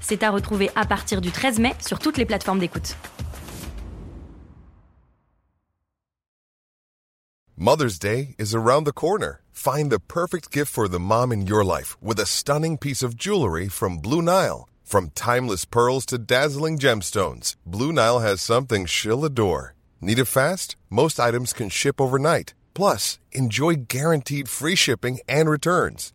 C'est à retrouver à partir du 13 mai sur toutes les plateformes d'écoute. Mother's Day is around the corner. Find the perfect gift for the mom in your life with a stunning piece of jewelry from Blue Nile. From timeless pearls to dazzling gemstones, Blue Nile has something she'll adore. Need it fast? Most items can ship overnight. Plus, enjoy guaranteed free shipping and returns.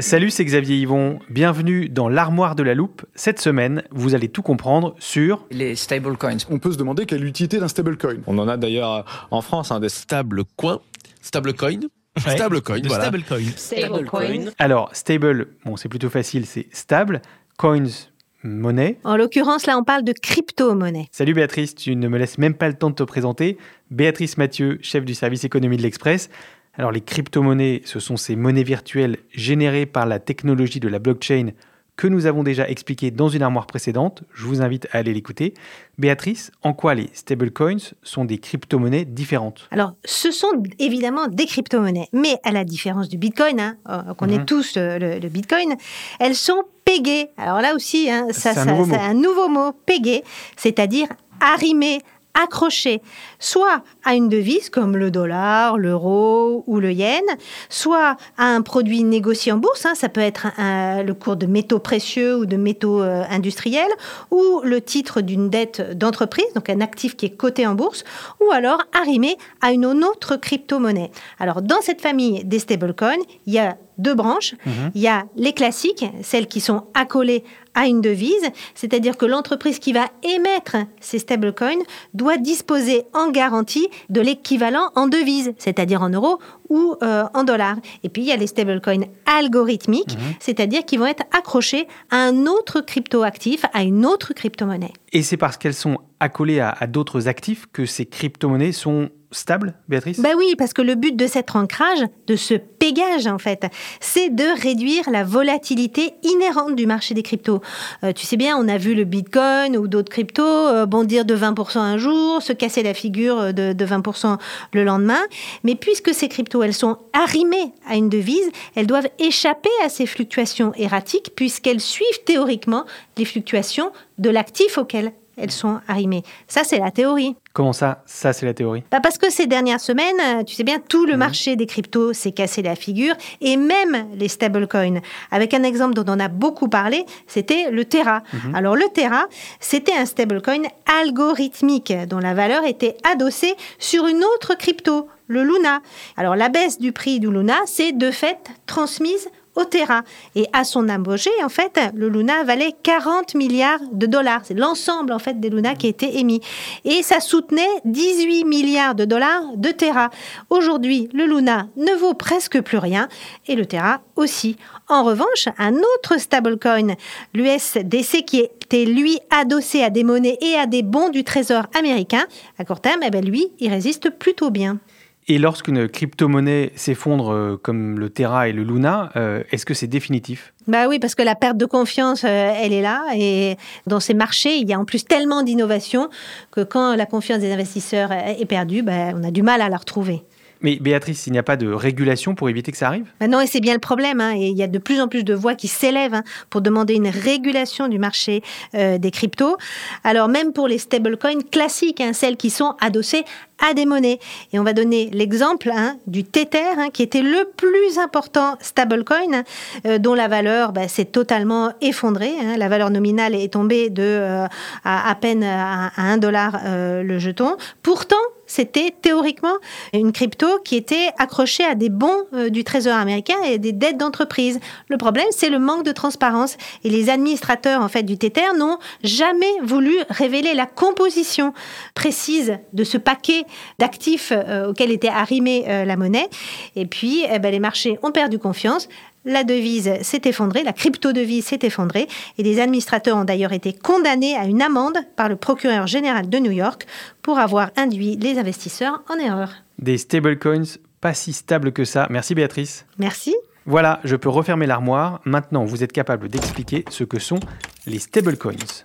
Salut, c'est Xavier Yvon. Bienvenue dans l'armoire de la loupe. Cette semaine, vous allez tout comprendre sur les stablecoins. On peut se demander quelle est l'utilité d'un stablecoin. On en a d'ailleurs en France hein, des stablecoins, stablecoin. Stablecoin, voilà. Stablecoin. Stablecoin. Alors, stable, bon, c'est plutôt facile, c'est stable. Coins, monnaie. En l'occurrence, là, on parle de crypto-monnaie. Salut Béatrice, tu ne me laisses même pas le temps de te présenter. Béatrice Mathieu, chef du service économie de l'Express. Alors les crypto-monnaies, ce sont ces monnaies virtuelles générées par la technologie de la blockchain que nous avons déjà expliqué dans une armoire précédente. Je vous invite à aller l'écouter. Béatrice, en quoi les stablecoins sont des crypto-monnaies différentes? Alors, ce sont évidemment des crypto-monnaies, mais à la différence du Bitcoin, hein, euh, on connaît mhm. tous le, Bitcoin, elles sont pégées. Alors là aussi, hein, ça, c'est un, nouveau mot, pégé, c'est-à-dire arrimées accroché soit à une devise comme le dollar, l'euro ou le yen, soit à un produit négocié en bourse, hein, ça peut être le cours de métaux précieux ou de métaux euh, industriels, ou le titre d'une dette d'entreprise, donc un actif qui est coté en bourse, ou alors arrimé à une autre crypto-monnaie. Alors dans cette famille des stablecoins, il y a deux branches. Mhm. Il y a les classiques, celles qui sont accolées à une devise, c'est-à-dire que l'entreprise qui va émettre ces stablecoins doit disposer en garantie de l'équivalent en devise, c'est-à-dire en euros ou euh, en dollars. Et puis il y a les stablecoins algorithmiques, mhm. c'est-à-dire qui vont être accrochés à un autre crypto-actif, à une autre crypto-monnaie. Et c'est parce qu'elles sont accolées à, à d'autres actifs que ces crypto-monnaies sont stable, Béatrice? Ben oui, parce que le but de cet ancrage, de ce pégage en fait, c'est de réduire la volatilité inhérente du marché des cryptos. Euh, tu sais bien, on a vu le Bitcoin ou d'autres cryptos euh, bondir de 20% un jour, se casser la figure de, de 20% le lendemain. Mais puisque ces cryptos, elles sont arrimées à une devise, elles doivent échapper à ces fluctuations erratiques puisqu'elles suivent théoriquement les fluctuations de l'actif auquel elles sont arrimées. Ça, c'est la théorie. Comment ça Ça, c'est la théorie? Bah Parce que ces dernières semaines, euh, tu sais bien, tout le mhm. marché des cryptos s'est cassé la figure, et même les stablecoins. Avec un exemple dont on a beaucoup parlé, c'était le Terra. Mhm. Alors le Terra, c'était un stablecoin algorithmique dont la valeur était adossée sur une autre crypto, le Luna. Alors la baisse du prix du Luna, c'est de fait transmise au Terra. Et à son apogée, en fait, le Luna valait 40 milliards de dollars. C'est l'ensemble, en fait, des Luna qui été émis. Et ça soutenait 18 milliards de dollars de Terra. Aujourd'hui, le Luna ne vaut presque plus rien et le Terra aussi. En revanche, un autre stablecoin, l'USDC, qui était lui adossé à des monnaies et à des bons du trésor américain, à court terme, eh ben, lui, il résiste plutôt bien. Et lorsqu'une crypto-monnaie s'effondre euh, comme le Terra et le Luna, euh, est-ce que c'est définitif? Bah oui, parce que la perte de confiance, euh, elle est là. Et dans ces marchés, il y a en plus tellement d'innovation que quand la confiance des investisseurs est perdue, bah, on a du mal à la retrouver. Mais Béatrice, il n'y a pas de régulation pour éviter que ça arrive? Bah Non, et c'est bien le problème. Hein, et il y a de plus en plus de voix qui s'élèvent hein, pour demander une régulation du marché euh, des cryptos. Alors même pour les stablecoins classiques, hein, celles qui sont adossées à des monnaies. Et on va donner l'exemple du Tether, qui était le plus important stablecoin, euh, dont la valeur bah, s'est totalement effondrée. La valeur nominale est tombée de euh, à, peine à, 1 dollar le jeton. Pourtant, c'était théoriquement une crypto qui était accrochée à des bons euh, du Trésor américain et des dettes d'entreprise. Le problème, c'est le manque de transparence. Et les administrateurs en fait du Tether n'ont jamais voulu révéler la composition précise de ce paquet d'actifs euh, auquel était arrimée euh, la monnaie. Et puis, eh ben, les marchés ont perdu confiance la devise s'est effondrée, la crypto-devise s'est effondrée, et des administrateurs ont d'ailleurs été condamnés à une amende par le procureur général de New York pour avoir induit les investisseurs en erreur. Des stablecoins pas si stables que ça. Merci Béatrice. Merci. Voilà, je peux refermer l'armoire. Maintenant, vous êtes capable d'expliquer ce que sont les stablecoins.